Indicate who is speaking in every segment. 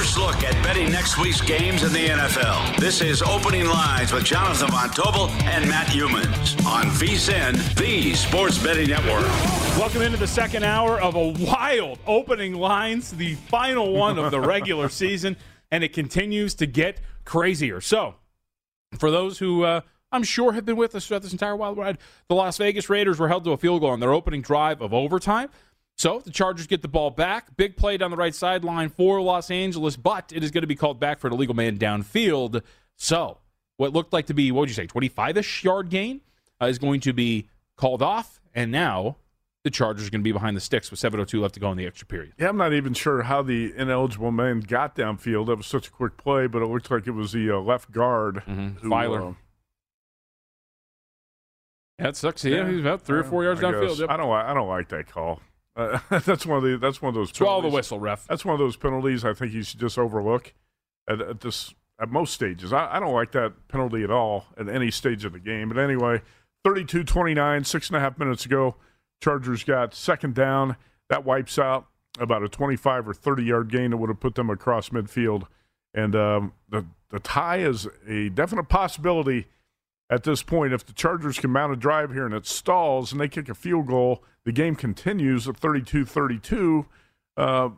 Speaker 1: First look at betting next week's games in the NFL. This is Opening Lines with Jonathan Von Tobel and Matt Youmans on VSIN, the Sports Betting Network.
Speaker 2: Welcome into the second hour of a wild Opening Lines, the final one of the regular season, and it continues to get crazier. So, for those who uh, I'm sure have been with us throughout this entire wild ride, the Las Vegas Raiders were held to a field goal on their opening drive of overtime. So the Chargers get the ball back. Big play down the right sideline for Los Angeles, but it is going to be called back for an illegal man downfield. So what looked like to be, what would you say, 25 ish yard gain uh, is going to be called off. And now the Chargers are going to be behind the sticks with 7.02 left to go in the extra period.
Speaker 3: Yeah, I'm not even sure how the ineligible man got downfield. That was such a quick play, but it looked like it was the uh, left guard.
Speaker 2: Mhm.
Speaker 3: who,
Speaker 2: Feiler.
Speaker 3: uh,
Speaker 2: it sucks. Yeah, he's about three or four yards
Speaker 3: I
Speaker 2: downfield. Yep.
Speaker 3: I don't. I don't like that call. Uh, that's one of the. That's one of those.
Speaker 2: Swallow the whistle, ref.
Speaker 3: That's one of those penalties I think you should just overlook at, at this at most stages. I, I don't like that penalty at all at any stage of the game. But anyway, 32-29, six and a half minutes ago, Chargers got second down. That wipes out about a 25 or 30 yard gain that would have put them across midfield. And um, the the tie is a definite possibility at this point. If the Chargers can mount a drive here and it stalls and they kick a field goal, the game continues at 32 32. Uh,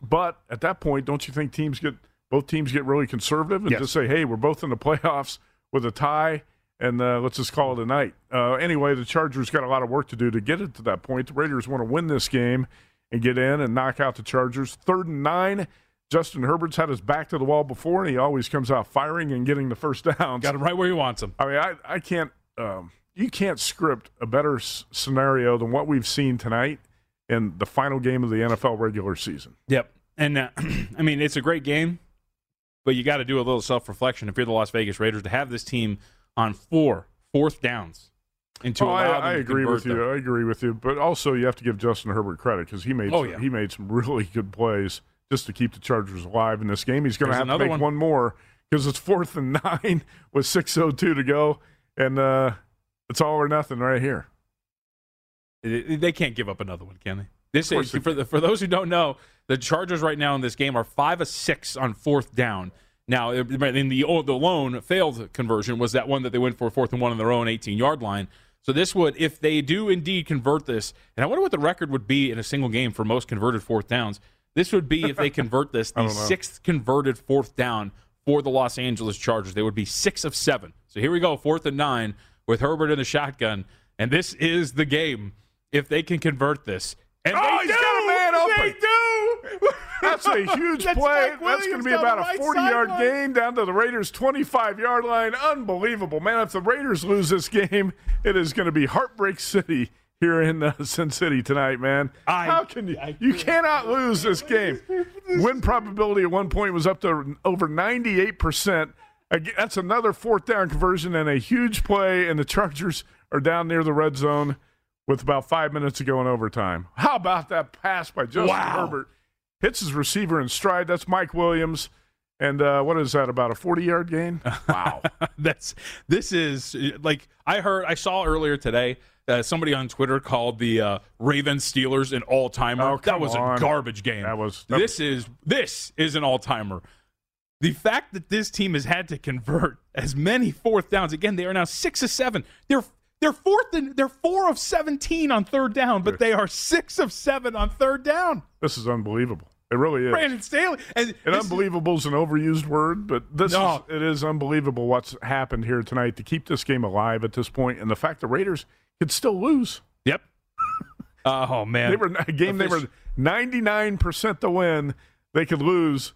Speaker 3: but at that point, don't you think teams get both teams get really conservative and
Speaker 2: Yes.
Speaker 3: just say, "Hey, we're both in the playoffs with a tie, and uh, let's just call it a night." Uh, anyway, the Chargers got a lot of work to do to get it to that point. The Raiders want to win this game and get in and knock out the Chargers. Third and nine. Justin Herbert's had his back to the wall before, and he always comes out firing and getting the first downs.
Speaker 2: Got him right where he wants him.
Speaker 3: I mean, I, I can't. Um, you can't script a better s- scenario than what we've seen tonight in the final game of the NFL regular season.
Speaker 2: Yep. And uh, I mean, it's a great game, but you got to do a little self reflection if you're the Las Vegas Raiders to have this team on four fourth downs and to
Speaker 3: Oh,
Speaker 2: allow
Speaker 3: I, I agree with you.
Speaker 2: them.
Speaker 3: I agree with you. But also, you have to give Justin Herbert credit because he made
Speaker 2: Oh,
Speaker 3: some,
Speaker 2: yeah.
Speaker 3: he made some really good plays just to keep the Chargers alive in this game. He's going to have to make
Speaker 2: one.
Speaker 3: one, more because it's fourth and nine with six oh two to go, and uh, it's all or nothing right here.
Speaker 2: It- it- They can't give up another one, can they? This is for the, for those who don't know, the Chargers right now in this game are five of six on fourth down. Now, in the oh, the lone failed conversion was that one that they went for fourth and one on their own 18 yard line. So this would, if they do indeed convert this, and I wonder what the record would be in a single game for most converted fourth downs. This would be if they convert this the sixth converted fourth down for the Los Angeles Chargers. They would be six of seven. So here we go, fourth and nine with Herbert in the shotgun, and this is the game if they can convert this. And
Speaker 3: Oh,
Speaker 2: they
Speaker 3: he's
Speaker 2: do!
Speaker 3: got a man open.
Speaker 2: They do.
Speaker 3: That's a huge
Speaker 2: That's
Speaker 3: play.
Speaker 2: Mike
Speaker 3: That's going to be about a
Speaker 2: right
Speaker 3: 40 yard
Speaker 2: sideline.
Speaker 3: gain down to the Raiders' 25 yard line. Unbelievable, man. If the Raiders lose this game, it is going to be Heartbreak City here in uh, Sin City tonight, man.
Speaker 2: I-
Speaker 3: How can you?
Speaker 2: I
Speaker 3: you cannot lose this game. Win probability at one point was up to over 98%. Again, That's another fourth down conversion and a huge play, and the Chargers are down near the red zone with about five minutes to go in overtime. How about that pass by Justin
Speaker 2: Wow.
Speaker 3: Herbert? Hits his receiver in stride. That's Mike Williams. And uh, what is that, about a 40 yard gain? Wow.
Speaker 2: That's this is like I heard I saw earlier today. Uh, somebody on Twitter called the uh, Ravens Steelers an all timer.
Speaker 3: Oh,
Speaker 2: that was
Speaker 3: on.
Speaker 2: a garbage game.
Speaker 3: That was- that-
Speaker 2: this is this is an all timer. The fact that this team has had to convert as many fourth downs again, they are now six of seven. They're they're fourth and they're four of seventeen on third down, but they are six of seven on third down.
Speaker 3: this is unbelievable. It really is.
Speaker 2: Brandon Staley and
Speaker 3: And unbelievable is an overused word, but this
Speaker 2: No.
Speaker 3: is, it is unbelievable what's happened here tonight to keep this game alive at this point, and the fact the Raiders could still lose.
Speaker 2: Yep. oh man,
Speaker 3: They were a game they were ninety nine percent to win. They could lose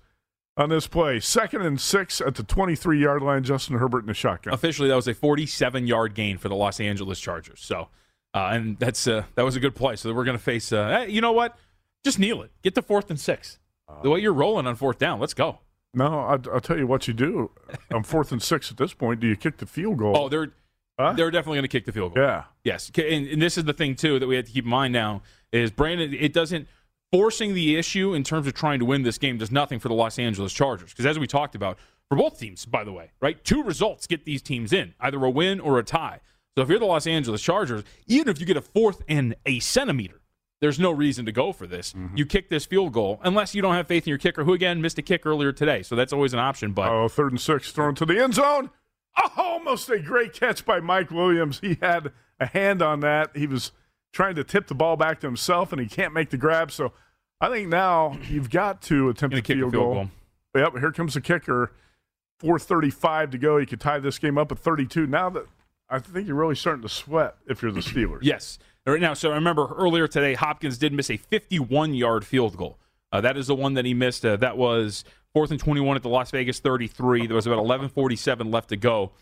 Speaker 3: on this play. Second and six at the twenty three yard line. Justin Herbert in the shotgun.
Speaker 2: officially that was a 47 yard gain for the Los Angeles Chargers. So, uh, and that's uh, that was a good play. So we're going to face. Uh, hey, you know what? Just kneel it. Get to fourth and six. the way you're rolling on fourth down, let's go.
Speaker 3: No, I, I'll tell you what you do. I'm fourth and six at this point, do you kick the field goal?
Speaker 2: Oh, they're
Speaker 3: Huh?
Speaker 2: they're definitely going to kick the field goal.
Speaker 3: yeah.
Speaker 2: Yes, and, and this is the thing too that we have to keep in mind now is Brandon. It doesn't forcing the issue in terms of trying to win this game does nothing for the Los Angeles Chargers because as we talked about for both teams, by the way, right, two results get these teams in either a win or a tie. So if you're the Los Angeles Chargers, even if you get a fourth and a centimeter, there's no reason to go for this. Mm-hmm. You kick this field goal unless you don't have faith in your kicker, who again missed a kick earlier today. So that's always an option. But
Speaker 3: Oh, third and six, thrown to the end zone. Almost a great catch by Mike Williams. He had a hand on that. He was trying to tip the ball back to himself, and he can't make the grab. So I think now you've got to attempt
Speaker 2: Gonna
Speaker 3: the
Speaker 2: kick a
Speaker 3: field,
Speaker 2: field
Speaker 3: goal.
Speaker 2: goal.
Speaker 3: Yep, here comes the kicker. 4.35 to go. You could tie this game up at 32. Now that I think you're really starting to sweat if you're the Steelers.
Speaker 2: Yes. Right now, so I remember earlier today, Hopkins did miss a 51 yard field goal. Uh, that is the one that he missed. Uh, that was fourth and 21 at the Las Vegas 33. There was about 11:47 left to go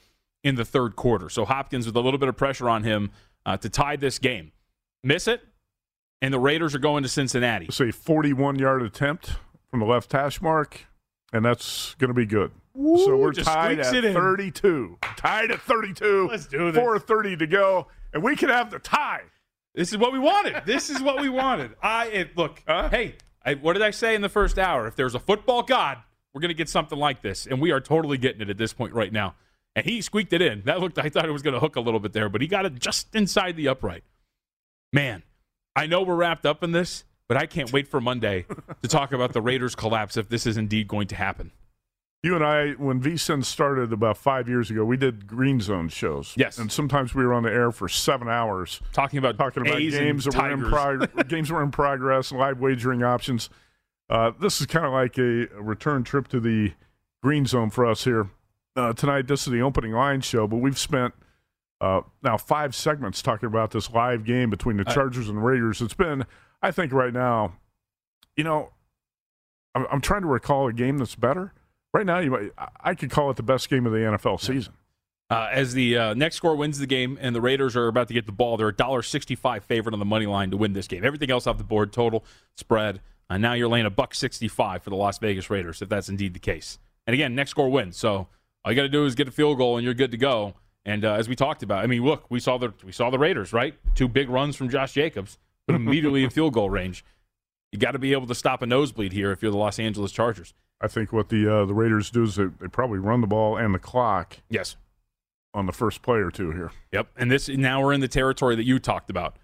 Speaker 2: in the third quarter. So Hopkins with a little bit of pressure on him uh, to tie this game. Miss it, and the Raiders are going to Cincinnati.
Speaker 3: It's a 41 yard attempt from the left hash mark, and that's going to be good. so we're tied at 32. Tied at 32.
Speaker 2: Let's do this.
Speaker 3: 4.30 to go, and we can have the tie.
Speaker 2: This is what we wanted. This is what we wanted. I it, look.
Speaker 3: Huh?
Speaker 2: Hey, I, what did I say in the first hour? If there's a football god, we're gonna get something like this, and we are totally getting it at this point right now. And he squeaked it in. That looked. I thought it was gonna hook a little bit there, but he got it just inside the upright. Man, I know we're wrapped up in this, but I can't wait for Monday to talk about the Raiders collapse if this is indeed going to happen.
Speaker 3: You and I, when VSIN started about five years ago, we did Green Zone shows.
Speaker 2: Yes.
Speaker 3: And sometimes we were on the air for seven hours
Speaker 2: Talking about
Speaker 3: talking about
Speaker 2: A's
Speaker 3: games that were in prog- games that were in progress, live wagering options. Uh, this is kind of like a, return trip to the green zone for us here uh, tonight. This is the opening line show, but we've spent uh, now five segments talking about this live game between the Chargers and Raiders. It's been, I think, right now, you know, I'm, I'm trying to recall a game that's better. Right now, you might, I- could call it the best game of the NFL season.
Speaker 2: Uh, as the uh, next score wins the game, and the Raiders are about to get the ball, they're a dollar sixty-five favorite on the money line to win this game. Everything else off the board, total spread. Uh, now you're laying a buck sixty-five for the Las Vegas Raiders, if that's indeed the case. And again, next score wins, so all you got to do is get a field goal, and you're good to go. And uh, as we talked about, I mean, look, we saw the we saw the Raiders, right? Two big runs from Josh Jacobs, but immediately in field goal range. You got to be able to stop a nosebleed here if you're the Los Angeles Chargers.
Speaker 3: I think what the uh, the Raiders do is they, they probably run the ball and the clock
Speaker 2: Yes.
Speaker 3: on the first play or two here.
Speaker 2: Yep. And this now we're in the territory that you talked about.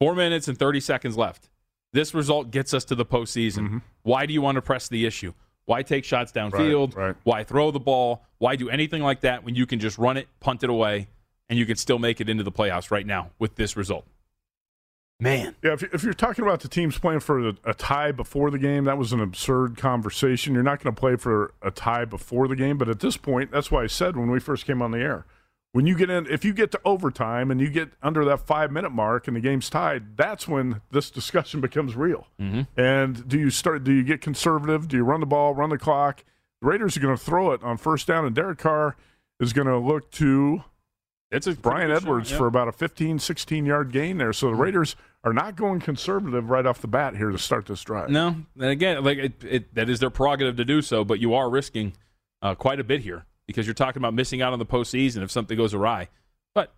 Speaker 2: Four minutes and 30 seconds left. This result gets us to the postseason. Why do you want to press the issue? Why take shots downfield?
Speaker 3: right.
Speaker 2: Why throw the ball? Why do anything like that when you can just run it, punt it away, and you can still make it into the playoffs right now with this result? Man.
Speaker 3: Yeah, if, if you're talking about the teams playing for a, a tie before the game, that was an absurd conversation. You're not going to play for a tie before the game, but at this point, that's why I said when we first came on the air, when you get in, if you get to overtime and you get under that five minute mark and the game's tied, that's when this discussion becomes real. Mm-hmm. And do you start? Do you get conservative? Do you run the ball, run the clock? The Raiders are going to throw it on first down, and Derek Carr is going to look to
Speaker 2: It's a Bryan
Speaker 3: Edwards
Speaker 2: shot, yeah.
Speaker 3: for about a 15, 16 yard gain there. So the mm-hmm. Raiders are not going conservative right off the bat here to start this drive.
Speaker 2: No, and again, like it, it, that is their prerogative to do so, but you are risking uh, quite a bit here because you're talking about missing out on the postseason if something goes awry. But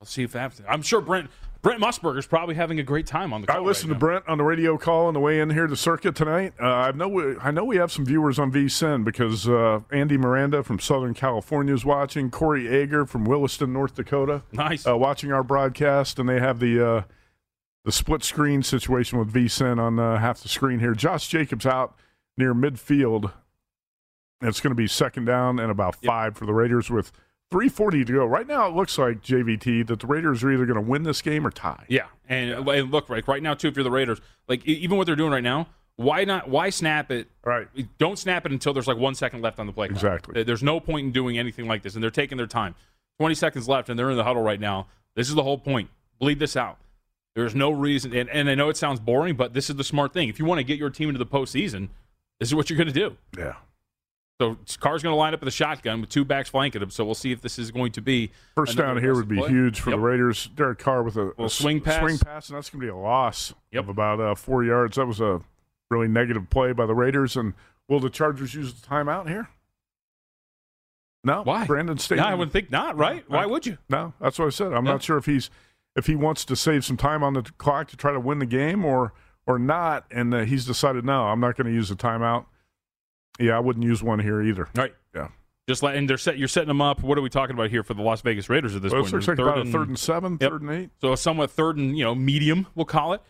Speaker 2: we'll see if that happens. I'm sure Brent Brent Musburger's probably having a great time on the.
Speaker 3: I listened
Speaker 2: right
Speaker 3: to Brent on the radio call on the way in here to Circa tonight. Uh, I know we, I know we have some viewers on VSIN because uh, Andy Miranda from Southern California is watching. Corey Ager from Williston, North Dakota.
Speaker 2: Nice.
Speaker 3: uh, watching our broadcast, and they have the uh, the split screen situation with VSIN on uh, half the screen here. Josh Jacobs out near midfield. It's going to be second down and about
Speaker 2: Yep.
Speaker 3: five for the Raiders with 340 to go. Right now, it looks like JVT that the Raiders are either going to win this game or tie.
Speaker 2: Yeah, and, and look, right, right now too, if you're the Raiders, like even what they're doing right now, why not? Why snap it?
Speaker 3: Right.
Speaker 2: Don't snap it until there's like one second left on the play. clock.
Speaker 3: Exactly.
Speaker 2: There- There's no point in doing anything like this, and they're taking their time. Twenty seconds left, and they're in the huddle right now. This is the whole point. Bleed this out. There's no reason, and, and I know it sounds boring, but this is the smart thing. If you want to get your team into the postseason, this is what you're going to do.
Speaker 3: Yeah.
Speaker 2: So Carr's going to line up with a shotgun with two backs flanking him. So we'll see if this is going to be
Speaker 3: First down here would be
Speaker 2: play.
Speaker 3: huge for
Speaker 2: Yep.
Speaker 3: the Raiders. Derek Carr with a, a
Speaker 2: swing pass.
Speaker 3: swing pass, and that's going to be a loss
Speaker 2: Yep.
Speaker 3: of about uh, four yards. That was a really negative play by the Raiders. And will the Chargers use the timeout here? No.
Speaker 2: Why?
Speaker 3: Brandon Staley.
Speaker 2: No, I would think not, right? Why would you?
Speaker 3: No, that's what I said. I'm
Speaker 2: No.
Speaker 3: not sure if he's if he wants to save some time on the clock to try to win the game or or not. And uh, he's decided no, I'm not going to use a timeout. Yeah, I wouldn't use one here either.
Speaker 2: Right.
Speaker 3: Yeah.
Speaker 2: Just let and they're set. You're setting them up. What are we talking about here for the Las Vegas Raiders at this
Speaker 3: Well,
Speaker 2: point?
Speaker 3: it's like
Speaker 2: Third and-
Speaker 3: third and seven,
Speaker 2: Yep.
Speaker 3: third and eight.
Speaker 2: So a somewhat third and you know medium, we'll call it.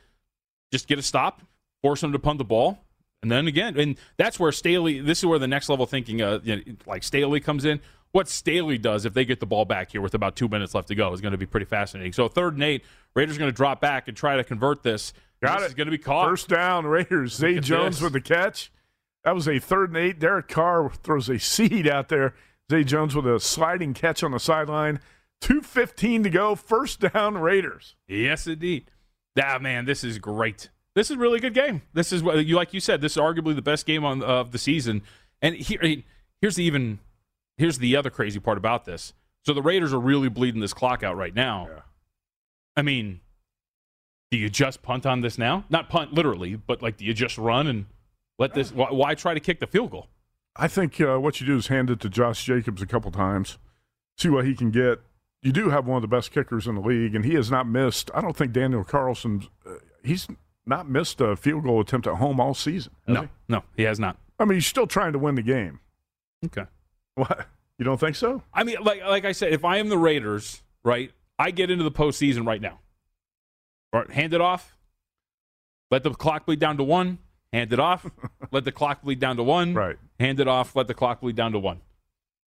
Speaker 2: Just get a stop, force them to punt the ball, and then again, and that's where Staley. This is where the next level thinking, uh, you know, like Staley comes in. What Staley does if they get the ball back here with about two minutes left to go is going to be pretty fascinating. So third and eight, Raiders are going to drop back and try to convert this.
Speaker 3: Got
Speaker 2: this
Speaker 3: it.
Speaker 2: is going to be caught.
Speaker 3: First down, Raiders. Zay Jones
Speaker 2: this.
Speaker 3: with the catch. That was a third and eight. Derek Carr throws a seed out there. Zay Jones with a sliding catch on the sideline. 2.15 to go. First down, Raiders.
Speaker 2: Yes, indeed. Ah, man, this is great. This is a really good game. This is what you like. You said this is arguably the best game on of the season. And here, here's the even here's the other crazy part about this. So the Raiders are really bleeding this clock out right now.
Speaker 3: Yeah.
Speaker 2: I mean, do you just punt on this now? Not punt literally, but like, do you just run and let this? Why, why try to kick the field goal?
Speaker 3: I think uh, what you do is hand it to Josh Jacobs a couple times, see what he can get. You do have one of the best kickers in the league, and he has not missed. I don't think Daniel Carlson, uh, he's not missed a field goal attempt at home all season.
Speaker 2: No,
Speaker 3: he?
Speaker 2: no, he has not.
Speaker 3: I mean, he's still trying to win the game.
Speaker 2: Okay.
Speaker 3: What? You don't think so?
Speaker 2: I mean, like like I said, if I am the Raiders, right, I get into the postseason right now. Right, hand it off. Let the clock bleed down to one. Hand it off. let the clock bleed down to one.
Speaker 3: Right.
Speaker 2: Hand it off. Let the clock bleed down to one.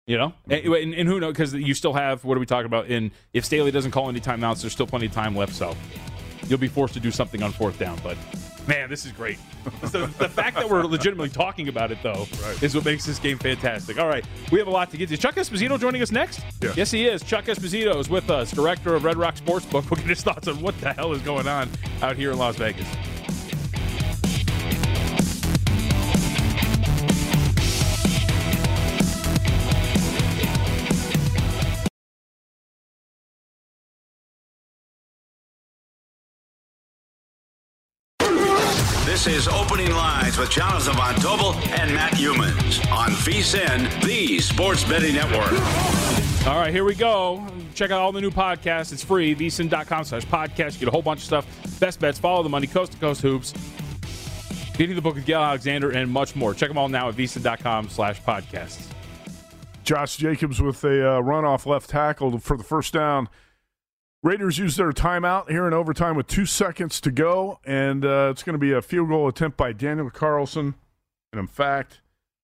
Speaker 2: You know, mm-hmm. and, and, and who knows? Because you still have what are we talking about? In if Staley doesn't call any timeouts, there's still plenty of time left. So you'll be forced to do something on fourth down. But man, this is great. so the fact that we're legitimately talking about it though
Speaker 3: Right.
Speaker 2: is what makes this game fantastic. All right, we have a lot to get to. Chuck Esposito joining us next.
Speaker 3: Yeah.
Speaker 2: Yes, he is. Chuck Esposito is with us, director of Red Rock Sportsbook. We'll get his thoughts on what the hell is going on out here in Las Vegas.
Speaker 1: This is Opening Lines with Jonathan Von Tobel and Matt Youmans on VSIN, the Sports Betting Network.
Speaker 2: All right, here we go. Check out all the new podcasts. It's free. vsin.com slash podcast. You get a whole bunch of stuff. Best bets, follow the money, coast to coast hoops. Getting the book with Gill Alexander and much more. Check them all now at vsin.com slash podcasts.
Speaker 3: Josh Jacobs with a uh, run off left tackle for the first down. Raiders use their timeout here in overtime with two seconds to go, and uh, it's going to be a field goal attempt by Daniel Carlson. And in fact,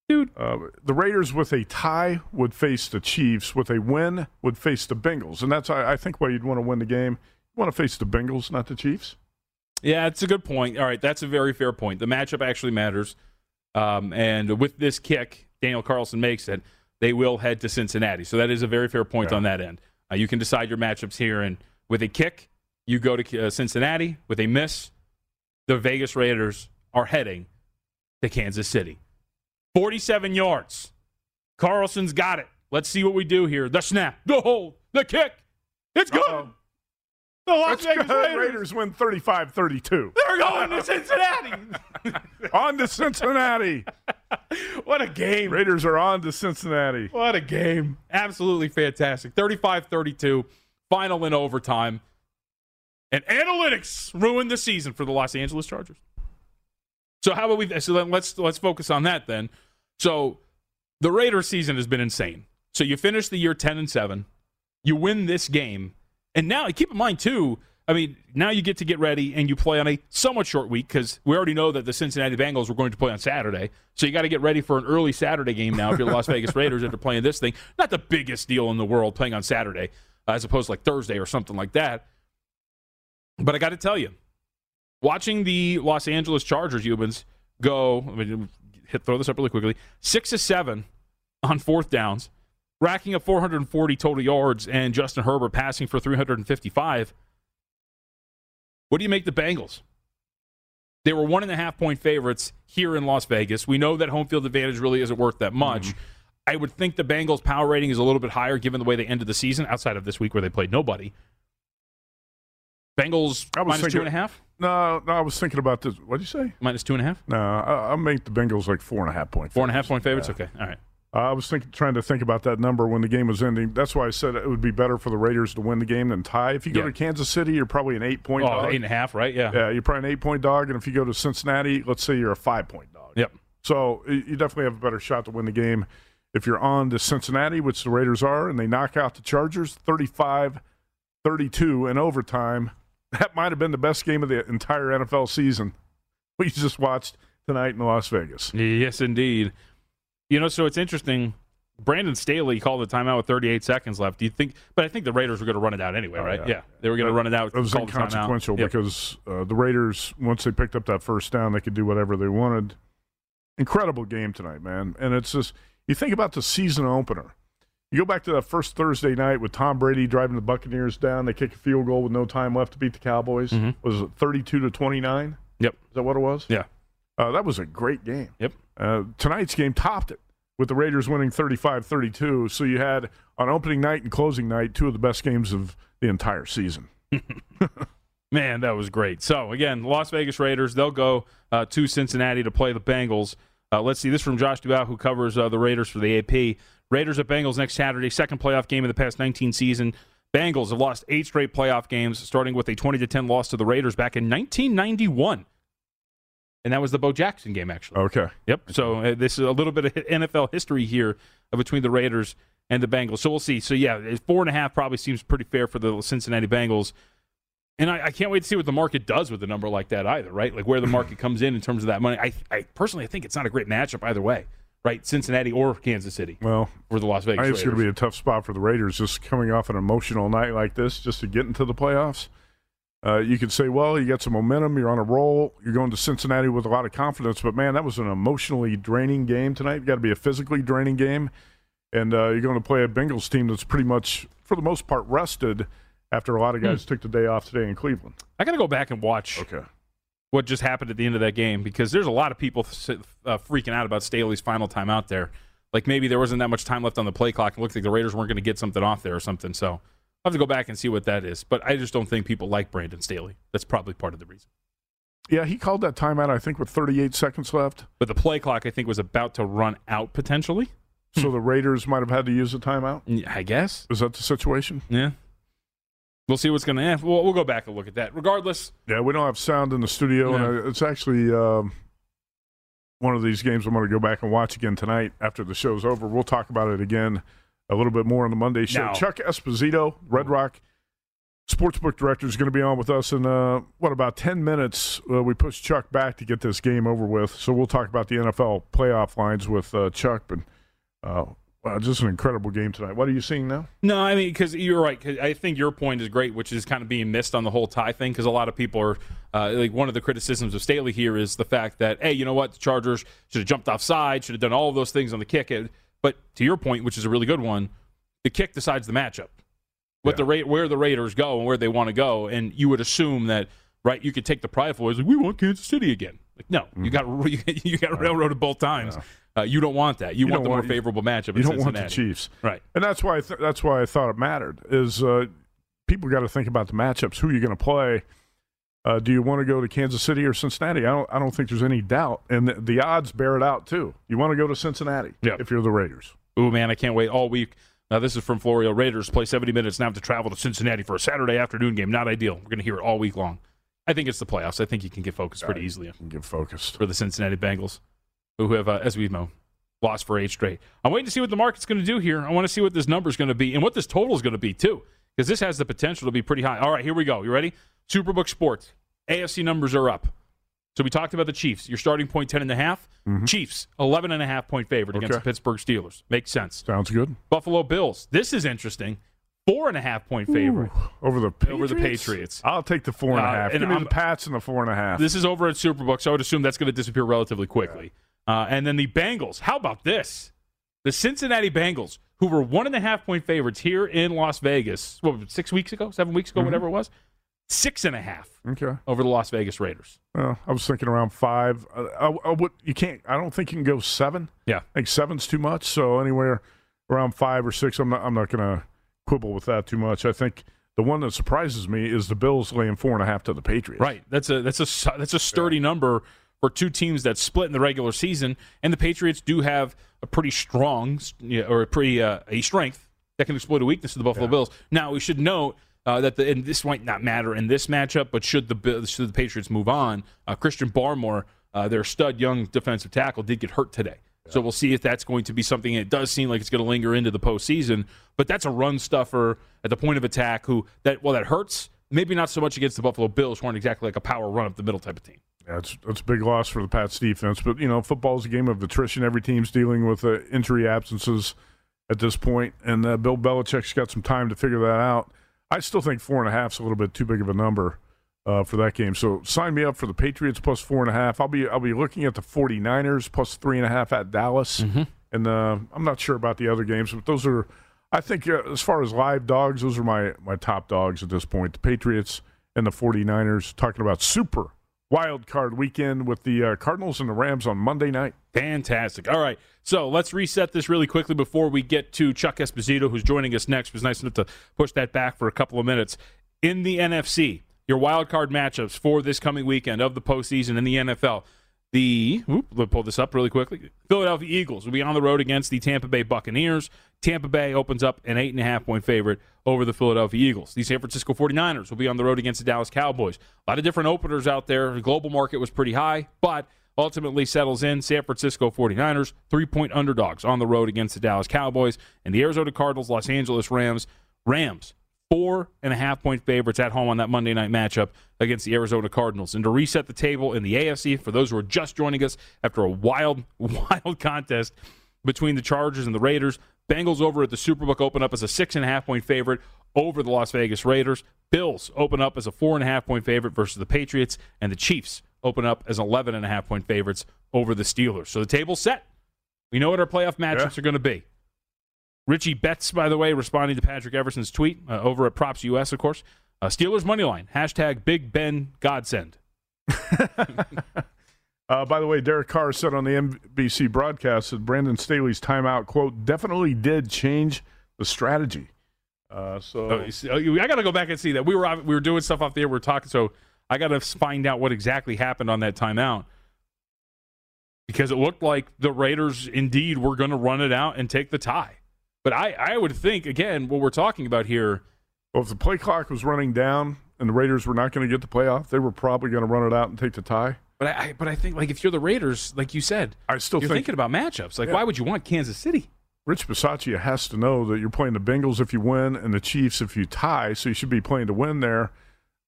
Speaker 2: Dude.
Speaker 3: uh, the Raiders with a tie would face the Chiefs. With a win, would face the Bengals, and that's I, I think why you'd want to win the game. You want to face the Bengals, not the Chiefs.
Speaker 2: Yeah, it's a good point. All right, that's a very fair point. The matchup actually matters. Um, and with this kick, Daniel Carlson makes it, they will head to Cincinnati. So that is a very fair point
Speaker 3: Yeah.
Speaker 2: on that end. Uh, you can decide your matchups here. And with a kick, you go to uh, Cincinnati. With a miss, the Vegas Raiders are heading to Kansas City. 47 yards. Carlson's got it. Let's see what we do here. The snap, the hold, the kick. It's good.
Speaker 3: Uh-oh.
Speaker 2: The Las
Speaker 3: Let's
Speaker 2: Vegas. Raiders.
Speaker 3: Raiders win 35-32.
Speaker 2: They're going to Cincinnati.
Speaker 3: on to Cincinnati.
Speaker 2: what a game.
Speaker 3: Raiders are on to Cincinnati.
Speaker 2: What a game. Absolutely fantastic. 35 32, final in overtime. And analytics ruined the season for the Los Angeles Chargers. So how about we so then let's let's focus on that then. So the Raiders season has been insane. So you finish the year 10 and 7. You win this game. And now keep in mind too, I mean, now you get to get ready and you play on a somewhat short week because we already know that the Cincinnati Bengals were going to play on Saturday. So you got to get ready for an early Saturday game now if you're the Las Vegas Raiders after playing this thing. Not the biggest deal in the world playing on Saturday uh, as opposed to like Thursday or something like that. But I got to tell you, watching the Los Angeles Chargers Youmans go, let me hit, throw this up really quickly, six to seven on fourth downs, racking up 440 total yards, and Justin Herbert passing for 355. What do you make the Bengals? They were one and a half point favorites here in Las Vegas. We know that home field advantage really isn't worth that much. Mm-hmm. I would think the Bengals' power rating is a little bit higher given the way they ended the season outside of this week where they played nobody. Bengals
Speaker 3: I was
Speaker 2: minus two
Speaker 3: thinking-
Speaker 2: and a half.
Speaker 3: No, no, I was thinking about this. What did you say?
Speaker 2: Minus two and a half.
Speaker 3: No, I, I'll make the Bengals like four and a half point.
Speaker 2: Four and a half point favorites.
Speaker 3: Yeah.
Speaker 2: Okay, all right.
Speaker 3: I was thinking, trying to think about that number when the game was ending. That's why I said it would be better for the Raiders to win the game than tie. If you go
Speaker 2: Yeah.
Speaker 3: to Kansas City, you're probably an eight point
Speaker 2: Oh,
Speaker 3: dog.
Speaker 2: eight and a half, right? Yeah.
Speaker 3: Yeah, you're probably an eight point dog. And if you go to Cincinnati, let's say you're a five point dog.
Speaker 2: Yep.
Speaker 3: So you definitely have a better shot to win the game if you're on to Cincinnati, which the Raiders are, and they knock out the Chargers 35 32 in overtime. That might have been the best game of the entire NFL season. We just watched tonight in Las Vegas.
Speaker 2: Yes, indeed. You know, so it's interesting. Brandon Staley called the timeout with 38 seconds left. Do you think? But I think the Raiders were going to run it out anyway,
Speaker 3: Oh,
Speaker 2: right?
Speaker 3: yeah.
Speaker 2: they were going to run it out.
Speaker 3: It was
Speaker 2: call the timeout.
Speaker 3: inconsequential
Speaker 2: Yep.
Speaker 3: because uh, the Raiders, once they picked up that first down, they could do whatever they wanted. Incredible game tonight, man. And it's just, you think about the season opener. You go back to that first Thursday night with Tom Brady driving the Buccaneers down. They kick a field goal with no time left to beat the Cowboys.
Speaker 2: Mhm.
Speaker 3: Was it 32 to 29?
Speaker 2: Yep.
Speaker 3: Is that what it was?
Speaker 2: Yeah.
Speaker 3: Uh, that was a great game.
Speaker 2: Yep.
Speaker 3: Uh, tonight's game topped it with the Raiders winning 35 32. So you had on opening night and closing night two of the best games of the entire season.
Speaker 2: Man, that was great. So again, Las Vegas Raiders. They'll go uh, to Cincinnati to play the Bengals. Uh, let's see this from Josh Dubow, who covers uh, the Raiders for the AP. Raiders at Bengals next Saturday, second playoff game of the past 19 season. Bengals have lost eight straight playoff games, starting with a 20 to 10 loss to the Raiders back in 1991, and that was the Bo Jackson game, actually.
Speaker 3: Okay.
Speaker 2: Yep. So uh, this is a little bit of NFL history here uh, between the Raiders and the Bengals. So we'll see. So yeah, four and a half probably seems pretty fair for the Cincinnati Bengals. And I, I can't wait to see what the market does with a number like that either, right? Like where the market comes in in terms of that money. I, I personally I think it's not a great matchup either way, right? Cincinnati or Kansas City
Speaker 3: Well,
Speaker 2: for the Las Vegas
Speaker 3: I think it's going to be a tough spot for the Raiders just coming off an emotional night like this just to get into the playoffs. Uh, you could say, well, you got some momentum, you're on a roll, you're going to Cincinnati with a lot of confidence, but man, that was an emotionally draining game tonight. Got to be a physically draining game, and uh, you're going to play a Bengals team that's pretty much, for the most part, rested after a lot of guys
Speaker 2: Hmm.
Speaker 3: took the day off today in Cleveland.
Speaker 2: I got to go back and watch
Speaker 3: Okay.
Speaker 2: what just happened at the end of that game because there's a lot of people uh, freaking out about Staley's final time out there. Like maybe there wasn't that much time left on the play clock. It looked like the Raiders weren't going to get something off there or something. So have to go back and see what that is. But I just don't think people like Brandon Staley. That's probably part of the reason.
Speaker 3: Yeah, he called that timeout, I think, with 38 seconds left.
Speaker 2: But the play clock, I think, was about to run out potentially.
Speaker 3: So the Raiders might have had to use a timeout.
Speaker 2: I guess.
Speaker 3: Is that the situation?
Speaker 2: Yeah. We'll see what's going to happen. We'll, we'll go back and look at that. Regardless,
Speaker 3: Yeah, we don't have sound in the studio,
Speaker 2: Yeah.
Speaker 3: and it's actually um, one of these games I'm going to go back and watch again tonight after the show's over. We'll talk about it again a little bit more on the Monday show.
Speaker 2: Now-
Speaker 3: Chuck Esposito, Red Rock Sportsbook Director, is going to be on with us in uh, what about 10 minutes. Uh, we push Chuck back to get this game over with, so we'll talk about the NFL playoff lines with uh, Chuck. But uh, wow, just an incredible game tonight. What are you seeing now?
Speaker 2: No, I mean, because you're right. I think your point is great, which is kind of being missed on the whole tie thing. Because a lot of people are uh, like, one of the criticisms of Staley here is the fact that, hey, you know what, the Chargers should have jumped offside, should have done all of those things on the kick. It- But to your point, which is a really good one, the kick decides the matchup. What
Speaker 3: Yeah.
Speaker 2: the Ra- where the Raiders go and where they want to go, and you would assume that, right? You could take the pride for. Like, we want Kansas City again. Like, no, you got you got railroaded both times. Uh, you don't want that. You,
Speaker 3: You
Speaker 2: want the more
Speaker 3: want-
Speaker 2: favorable matchup.
Speaker 3: You
Speaker 2: in
Speaker 3: don't want the Chiefs.
Speaker 2: right?
Speaker 3: And that's why I th- that's why I thought it mattered. Is uh, people got to think about the matchups. Who you're going to play? Uh, do you want to go to Kansas City or Cincinnati? I don't. I don't think there's any doubt, and the, the odds bear it out too. You want to go to Cincinnati
Speaker 2: Yeah.
Speaker 3: if you're the Raiders.
Speaker 2: Ooh, man, I can't wait all week. Now, this is from Florio. Raiders play 70 minutes now to travel to Cincinnati for a Saturday afternoon game. Not ideal. We're going to hear it all week long. I think it's the playoffs. I think you can get focused pretty easily
Speaker 3: And get focused.
Speaker 2: for the Cincinnati Bengals, who have, uh, as we know, lost for eight straight. I'm waiting to see what the market's going to do here. I want to see what this number is going to be and what this total is going to be, too, because this has the potential to be pretty high. All right, here we go. You ready? Superbook Sports. AFC numbers are up. So we talked about the Chiefs. Your starting point 10 and a half. Chiefs 11 and a half point favorite against the Pittsburgh Steelers. Makes sense.
Speaker 3: Sounds good.
Speaker 2: Buffalo Bills. This is interesting. Four and a half point favorite.
Speaker 3: Ooh, over the Patriots?
Speaker 2: Over the Patriots.
Speaker 3: I'll take the four and a
Speaker 2: Uh,
Speaker 3: half.
Speaker 2: and
Speaker 3: Give me
Speaker 2: I'm-
Speaker 3: the Pats and the four and a half.
Speaker 2: This is over at Superbook, so I would assume that's going to disappear relatively quickly. Uh, and then the Bengals. How about this? The Cincinnati Bengals, who were one and a half point favorites here in Las Vegas, what, six weeks ago, seven weeks ago,
Speaker 3: Mm-hmm.
Speaker 2: whatever it was, six and a half
Speaker 3: okay.
Speaker 2: over the Las Vegas Raiders.
Speaker 3: Well, I was thinking around five. Uh, I, I would, you can't. I don't think you can go seven.
Speaker 2: Yeah.
Speaker 3: I think seven's too much. So anywhere around five or six, I'm not. I'm not going to quibble with that too much. I think The one that surprises me is the Bills laying four and a half to the Patriots.
Speaker 2: Right. That's a that's a that's a sturdy yeah. number for two teams that split in the regular season, and the Patriots do have a pretty strong or a pretty uh, a strength that can exploit a weakness of the Buffalo yeah. Bills. Now we should note. Uh, that the, and this might not matter in this matchup, but should the should the Patriots move on, uh, Christian Barmore, uh, their stud young defensive tackle, did get hurt today. So we'll see if that's going to be something. It does seem like it's going to linger into the postseason, but that's a run stuffer at the point of attack. Who that well that hurts. Maybe not so much against the Buffalo Bills, who aren't exactly like a power run up the middle type of team.
Speaker 3: It's it's a big loss for the Pats defense, but you know football is a game of attrition. Every team's dealing with uh, injury absences at this point, and uh, Bill Belichick's got some time to figure that out. I still think four and a half is a little bit too big of a number uh, for that game. So sign me up for the Patriots plus four and a half. I'll be I'll be looking at the 49ers plus three and a half at Dallas. Mm-hmm. And uh, I'm not sure about the other games, but those are I think uh, as far as live dogs, those are my my top dogs at this point. The Patriots and the 49ers talking about super wild card weekend with the uh, Cardinals and the Rams on Monday night.
Speaker 2: Fantastic. All right. So let's reset this really quickly before we get to Chuck Esposito, who's joining us next. It was nice enough to push that back for a couple of minutes. In the NFC, your wild card matchups for this coming weekend of the postseason in the NFL. The whoop, let pull this up really quickly. Philadelphia Eagles will be on the road against the Tampa Bay Buccaneers. Tampa Bay opens up an eight and a half point favorite over the Philadelphia Eagles. The San Francisco 49ers will be on the road against the Dallas Cowboys. A lot of different openers out there. The global market was pretty high, but ultimately settles in San Francisco 49ers, three point underdogs on the road against the Dallas Cowboys, and the Arizona Cardinals, Los Angeles Rams. Rams four and a half point favorites at home on that Monday night matchup against the Arizona Cardinals. And to reset the table in the AFC, for those who are just joining us after a wild, wild contest between the Chargers and the Raiders, Bengals over at the Superbook open up as a six and a half point favorite over the Las Vegas Raiders. Bills open up as a four and a half point favorite versus the Patriots, and the Chiefs open up as 11 and a half point favorites over the Steelers. So the table's set. We know what our playoff matchups yeah. are going to be. Richie Betts, by the way, responding to Patrick Everson's tweet uh, over at Props US, of course. Uh, Steelers money line hashtag Big Ben Godsend.
Speaker 3: uh, by the way, Derek Carr said on the NBC broadcast that Brandon Staley's timeout quote definitely did change the strategy. Uh, so oh,
Speaker 2: oh I got to go back and see that we were we were doing stuff off the air. We are talking, so I got to find out what exactly happened on that timeout because it looked like the Raiders indeed were going to run it out and take the tie. But I, I would think, again, what we're talking about here.
Speaker 3: Well, if the play clock was running down and the Raiders were not going to get the playoff, they were probably going to run it out and take the tie.
Speaker 2: But I, but I think like if you're the Raiders, like you said,
Speaker 3: I still
Speaker 2: you're
Speaker 3: think,
Speaker 2: thinking about matchups. Like, yeah. why would you want Kansas City?
Speaker 3: Rich Bisaccia has to know that you're playing the Bengals if you win and the Chiefs if you tie, so you should be playing to win there.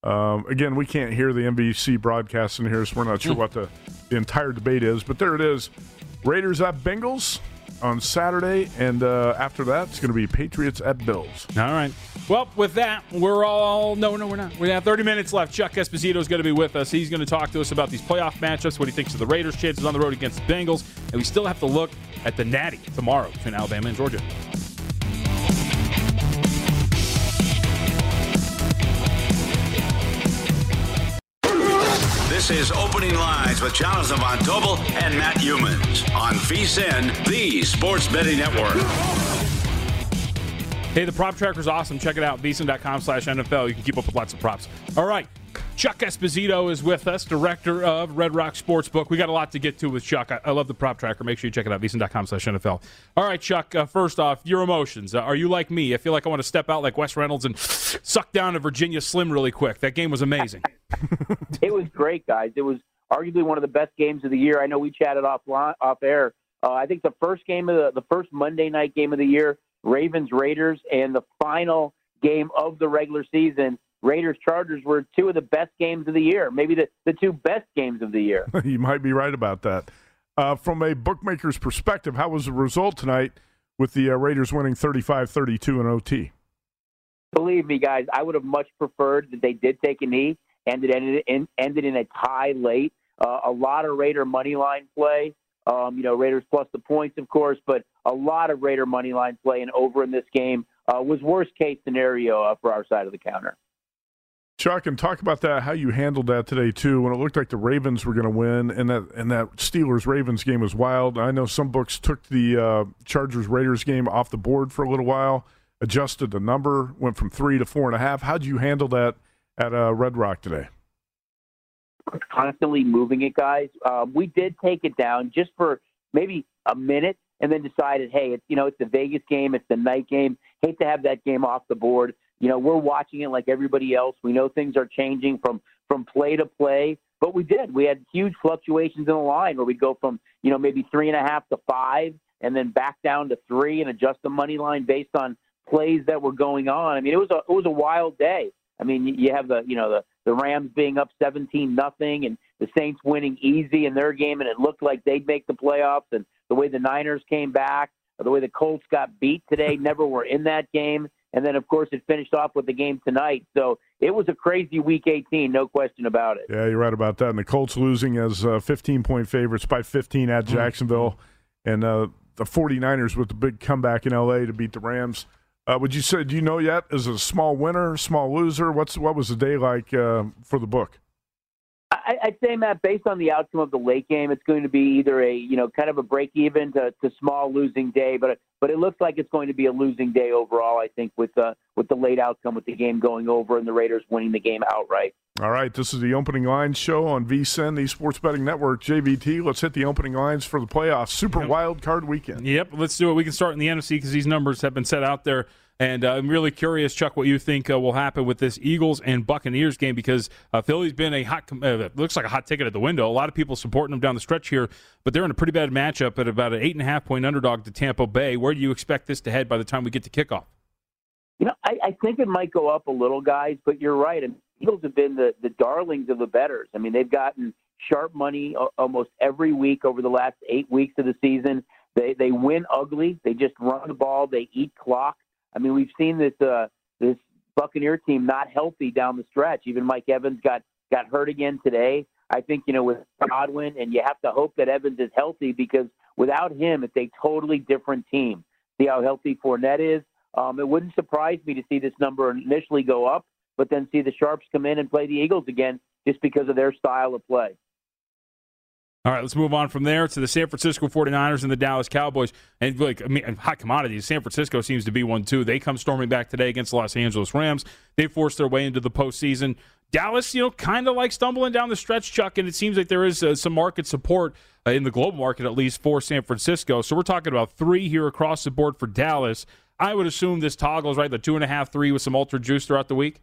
Speaker 3: Um, again, we can't hear the NBC broadcast in here, so we're not sure hmm. what the, the entire debate is. But there it is. Raiders at Bengals on Saturday, and uh, after that, it's going to be Patriots at Bills.
Speaker 2: All right. Well, with that, we're all no, no, we're not. We have 30 minutes left. Chuck Esposito is going to be with us. He's going to talk to us about these playoff matchups, what he thinks of the Raiders' chances on the road against the Bengals, and we still have to look at the Natty tomorrow between Alabama and Georgia.
Speaker 1: This is Opening Lines with Jonathan Von Tobel and Matt Youmans on VSIN, the Sports Betting Network.
Speaker 2: Hey, the prop tracker is awesome. Check it out, vsin.com slash NFL. You can keep up with lots of props. All right. Chuck Esposito is with us, director of Red Rock Sportsbook. We got a lot to get to with Chuck. I, I love the prop tracker. Make sure you check it out, vsin.com slash NFL. All right, Chuck, uh, first off, your emotions. Uh, are you like me? I feel like I want to step out like Wes Reynolds and suck down a Virginia Slim really quick. That game was amazing.
Speaker 4: it was great, guys. It was arguably one of the best games of the year. I know we chatted off off air. Uh, I think the first game of the the first Monday night game of the year, Ravens Raiders, and the final game of the regular season, Raiders Chargers, were two of the best games of the year. Maybe the the two best games of the year.
Speaker 3: you might be right about that. Uh, from a bookmaker's perspective, how was the result tonight with the uh, Raiders winning 35-32 in OT?
Speaker 4: Believe me, guys, I would have much preferred that they did take a knee ended ended in, ended in a tie late. Uh, a lot of Raider money line play. Um, you know, Raiders plus the points, of course, but a lot of Raider money line play and over in this game uh, was worst case scenario uh, for our side of the counter.
Speaker 3: Chuck, and talk about that. How you handled that today too, when it looked like the Ravens were going to win, and that and that Steelers Ravens game was wild. I know some books took the uh, Chargers Raiders game off the board for a little while. adjusted the number, went from three to four and a half. How'd you handle that at uh, Red Rock today?
Speaker 4: Constantly moving it, guys. Um, we did take it down just for maybe a minute, and then decided, hey, it's you know it's the Vegas game, it's the night game. Hate to have that game off the board. You know, we're watching it like everybody else. We know things are changing from from play to play, but we did. We had huge fluctuations in the line where we'd go from you know maybe three and a half to five, and then back down to three, and adjust the money line based on plays that were going on. I mean, it was a it was a wild day. I mean, you have the you know the the Rams being up 17 nothing, and the Saints winning easy in their game, and it looked like they'd make the playoffs. And the way the Niners came back, or the way the Colts got beat today, never were in that game. And then, of course, it finished off with the game tonight. So it was a crazy Week 18, no question about it.
Speaker 3: Yeah, you're right about that. And the Colts losing as uh, 15 point favorites by 15 at Jacksonville, mm-hmm. and uh, the 49ers with the big comeback in LA to beat the Rams. Uh, would you say? Do you know yet? Is it a small winner, small loser? What's what was the day like uh, for the book?
Speaker 4: I, would say, Matt, based on the outcome of the late game, it's going to be either a you know kind of a break even to, to small losing day, but but it looks like it's going to be a losing day overall. I think with the with the late outcome, with the game going over and the Raiders winning the game outright.
Speaker 3: All right, this is the opening lines show on VSIN, the Sports Betting Network. JVT, let's hit the opening lines for the playoffs. Super yep. wild card weekend.
Speaker 2: Yep, let's do it. We can start in the NFC because these numbers have been set out there. And uh, I'm really curious, Chuck, what you think uh, will happen with this Eagles and Buccaneers game because uh, Philly's been a hot, uh, looks like a hot ticket at the window. A lot of people supporting them down the stretch here, but they're in a pretty bad matchup at about an eight and a half point underdog to Tampa Bay. Where do you expect this to head by the time we get to kickoff?
Speaker 4: You know, I, I think it might go up a little, guys, but you're right. And Eagles have been the, the darlings of the betters. I mean, they've gotten sharp money almost every week over the last eight weeks of the season. They they win ugly. They just run the ball. They eat clock. I mean, we've seen this uh, this Buccaneer team not healthy down the stretch. Even Mike Evans got got hurt again today. I think you know with Godwin, and you have to hope that Evans is healthy because without him, it's a totally different team. See how healthy Fournette is. Um, it wouldn't surprise me to see this number initially go up, but then see the Sharps come in and play the Eagles again just because of their style of play.
Speaker 2: All right, let's move on from there to the San Francisco 49ers and the Dallas Cowboys. And like I mean, hot commodities, San Francisco seems to be one too. They come storming back today against the Los Angeles Rams. They forced their way into the postseason. Dallas, you know, kind of like stumbling down the stretch, Chuck, and it seems like there is uh, some market support uh, in the global market, at least for San Francisco. So we're talking about three here across the board for Dallas. I would assume this toggles right, the two and a half, three with some ultra juice throughout the week.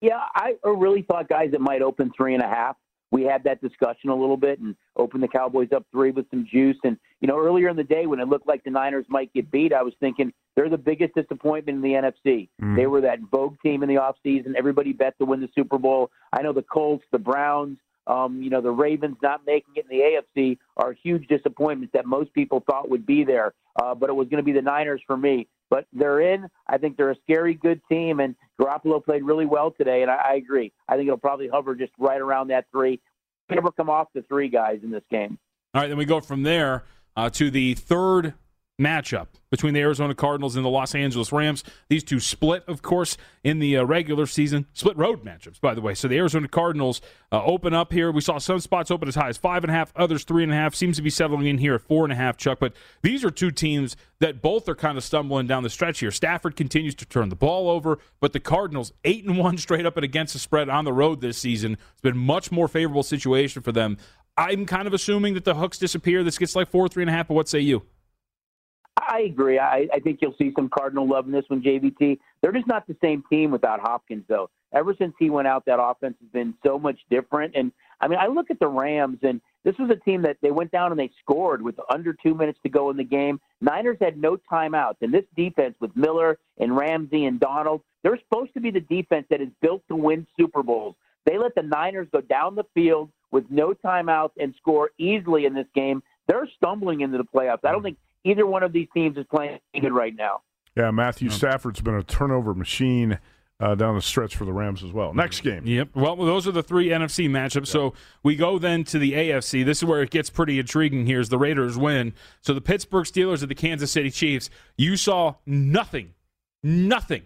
Speaker 4: Yeah, I really thought guys it might open three and a half. We had that discussion a little bit and opened the Cowboys up three with some juice. And you know, earlier in the day when it looked like the Niners might get beat, I was thinking they're the biggest disappointment in the NFC. Mm. They were that vogue team in the offseason. Everybody bet to win the Super Bowl. I know the Colts, the Browns, um, you know, the Ravens not making it in the AFC are huge disappointments that most people thought would be there. Uh, but it was going to be the Niners for me. But they're in. I think they're a scary good team, and Garoppolo played really well today. And I, I agree. I think it'll probably hover just right around that three. Never come off the three guys in this game.
Speaker 2: All right, then we go from there uh, to the third matchup between the Arizona Cardinals and the Los Angeles Rams. These two split, of course, in the uh, regular season. Split road matchups, by the way. So the Arizona Cardinals uh, open up here. We saw some spots open as high as five and a half, others three and a half. Seems to be settling in here at four and a half, Chuck. But these are two teams that both are kind of stumbling down the stretch here. Stafford continues to turn the ball over, but the Cardinals eight and one straight up and against the spread on the road this season. It's been much more favorable situation for them. I'm kind of assuming that the hooks disappear. This gets like four, three and a half. But what say you?
Speaker 4: I agree. I, I think you'll see some Cardinal love in this one, JVT. They're just not the same team without Hopkins, though. Ever since he went out, that offense has been so much different. And I mean, I look at the Rams, and this was a team that they went down and they scored with under two minutes to go in the game. Niners had no timeouts, and this defense with Miller and Ramsey and Donald, they're supposed to be the defense that is built to win Super Bowls. They let the Niners go down the field with no timeouts and score easily in this game. They're stumbling into the playoffs. I don't hmm. think either one of these teams is playing good right now.
Speaker 3: Yeah, Matthew Stafford's been a turnover machine. Uh, down the stretch for the Rams as well. Next game.
Speaker 2: Yep. Well, those are the three NFC matchups. So we go then to the AFC. This is where it gets pretty intriguing here as the Raiders win. So the Pittsburgh Steelers and the Kansas City Chiefs. You saw nothing, nothing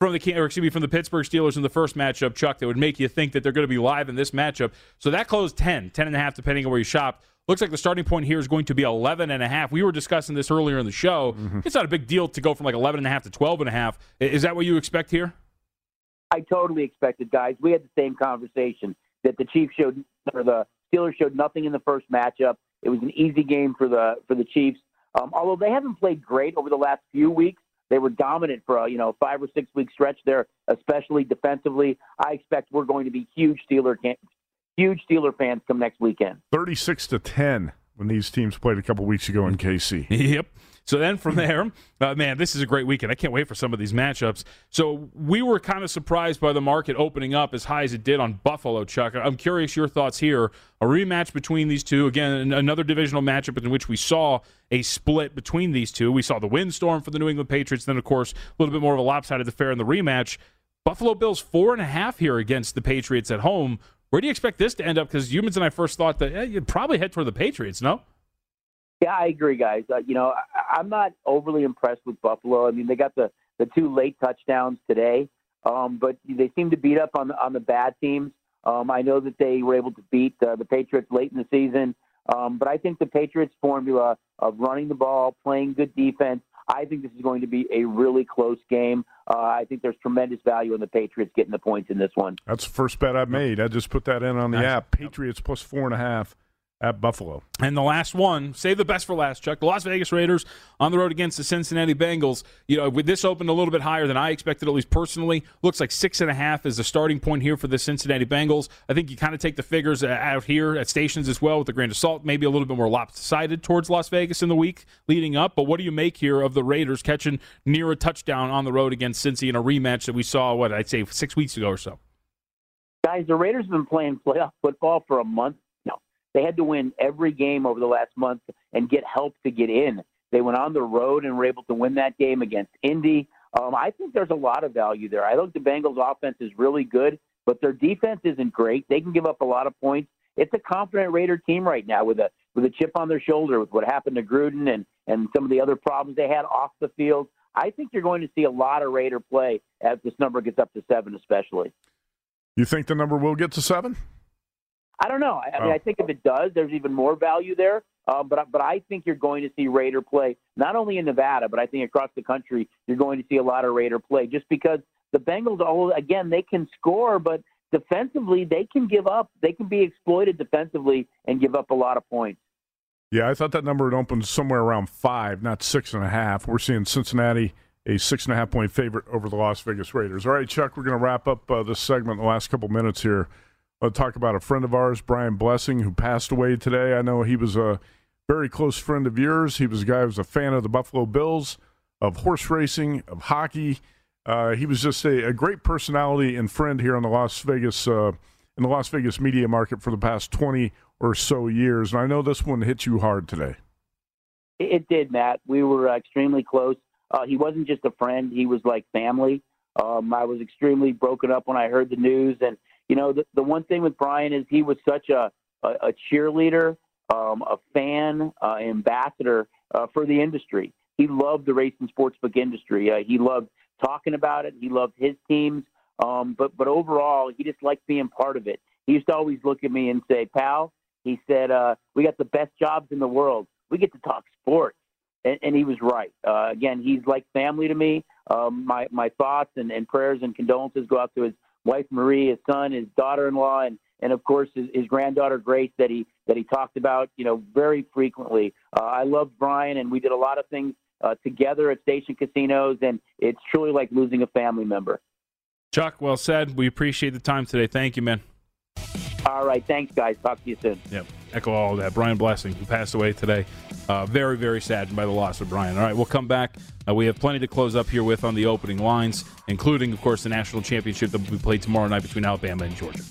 Speaker 2: from the or excuse me from the Pittsburgh Steelers in the first matchup, Chuck, that would make you think that they're going to be live in this matchup. So that closed 10, 10 and a half, depending on where you shop. Looks like the starting point here is going to be 11 and a half. We were discussing this earlier in the show. Mm-hmm. It's not a big deal to go from like 11 and a half to 12 and a half. Is that what you expect here?
Speaker 4: I totally expected, guys. We had the same conversation that the Chiefs showed, or the Steelers showed nothing in the first matchup. It was an easy game for the for the Chiefs. Um, although they haven't played great over the last few weeks, they were dominant for a you know five or six week stretch there, especially defensively. I expect we're going to be huge Steeler huge Steeler fans come next weekend.
Speaker 3: Thirty six to ten when these teams played a couple weeks ago in KC.
Speaker 2: Yep. So then from there, uh, man, this is a great weekend. I can't wait for some of these matchups. So we were kind of surprised by the market opening up as high as it did on Buffalo, Chuck. I'm curious your thoughts here. A rematch between these two. Again, another divisional matchup in which we saw a split between these two. We saw the windstorm for the New England Patriots, then, of course, a little bit more of a lopsided affair in the rematch. Buffalo Bills four and a half here against the Patriots at home. Where do you expect this to end up? Because Youmans and I first thought that eh, you'd probably head toward the Patriots, no?
Speaker 4: Yeah, I agree, guys. Uh, you know, I, I'm not overly impressed with Buffalo. I mean, they got the the two late touchdowns today, um, but they seem to beat up on the on the bad teams. Um, I know that they were able to beat uh, the Patriots late in the season, um, but I think the Patriots' formula of running the ball, playing good defense, I think this is going to be a really close game. Uh, I think there's tremendous value in the Patriots getting the points in this one.
Speaker 3: That's the first bet I've made. I just put that in on the app. Patriots plus four and a half at Buffalo.
Speaker 2: And the last one, save the best for last, Chuck. The Las Vegas Raiders on the road against the Cincinnati Bengals. You know, with this opened a little bit higher than I expected, at least personally. Looks like six and a half is the starting point here for the Cincinnati Bengals. I think you kind of take the figures uh, out here at stations as well with a grain of salt, maybe a little bit more lopsided towards Las Vegas in the week leading up. But what do you make here of the Raiders catching near a touchdown on the road against Cincy in a rematch that we saw, what I'd say, six weeks ago or so?
Speaker 4: Guys, the Raiders have been playing playoff football for a month they had to win every game over the last month and get help to get in. They went on the road and were able to win that game against Indy. Um, I think there's a lot of value there. I think the Bengals' offense is really good, but their defense isn't great. They can give up a lot of points. It's a confident Raider team right now with a with a chip on their shoulder with what happened to Gruden and and some of the other problems they had off the field. I think you're going to see a lot of Raider play as this number gets up to seven, especially.
Speaker 3: You think the number will get to seven?
Speaker 4: I don't know. I, I mean, I think if it does, there's even more value there. Uh, but but I think you're going to see Raider play not only in Nevada, but I think across the country you're going to see a lot of Raider play just because the Bengals, all again, they can score, but defensively they can give up. They can be exploited defensively and give up a lot of points.
Speaker 3: Yeah, I thought that number had opened somewhere around five, not six and a half. We're seeing Cincinnati a six and a half point favorite over the Las Vegas Raiders. All right, Chuck, we're going to wrap up uh, this segment in the last couple minutes here. I'll talk about a friend of ours, Brian Blessing, who passed away today. I know he was a very close friend of yours. He was a guy who was a fan of the Buffalo Bills, of horse racing, of hockey. Uh, he was just a, a, great personality and friend here in the Las Vegas uh, in the Las Vegas media market for the past twenty or so years. And I know this one hit you hard today.
Speaker 4: It did, Matt. We were uh, extremely close. Uh, he wasn't just a friend; he was like family. Um, I was extremely broken up when I heard the news, and you know, the, the one thing with Brian is he was such a, a, a cheerleader, um, a fan, uh, ambassador uh, for the industry. He loved the race and sportsbook industry. Uh, he loved talking about it. He loved his teams. Um, but but overall, he just liked being part of it. He used to always look at me and say, "Pal," he said, uh, "We got the best jobs in the world. We get to talk sports." And, and he was right. Uh, again, he's like family to me. Um, my my thoughts and, and prayers and condolences go out to his wife Marie, his son, his daughter-in-law, and and of course his, his granddaughter Grace that he that he talked about, you know, very frequently. Uh, I loved Brian, and we did a lot of things uh, together at station casinos, and it's truly like losing a family member.
Speaker 2: Chuck, well said. We appreciate the time today. Thank you, man.
Speaker 4: All right, thanks, guys. Talk to you soon.
Speaker 2: Yep, echo all that. Brian Blessing, who passed away today. Uh, very, very saddened by the loss of Brian. All right, we'll come back. Uh, we have plenty to close up here with on the opening lines, including, of course, the national championship that will be played tomorrow night between Alabama and Georgia.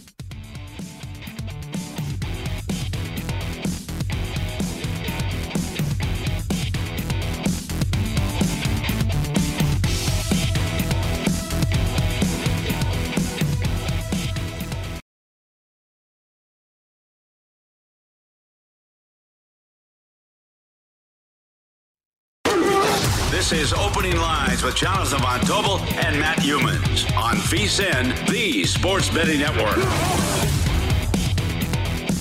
Speaker 1: This is Opening Lines with Jonathan Von Tobel and Matt Youmans on VSIN, the Sports Betting Network.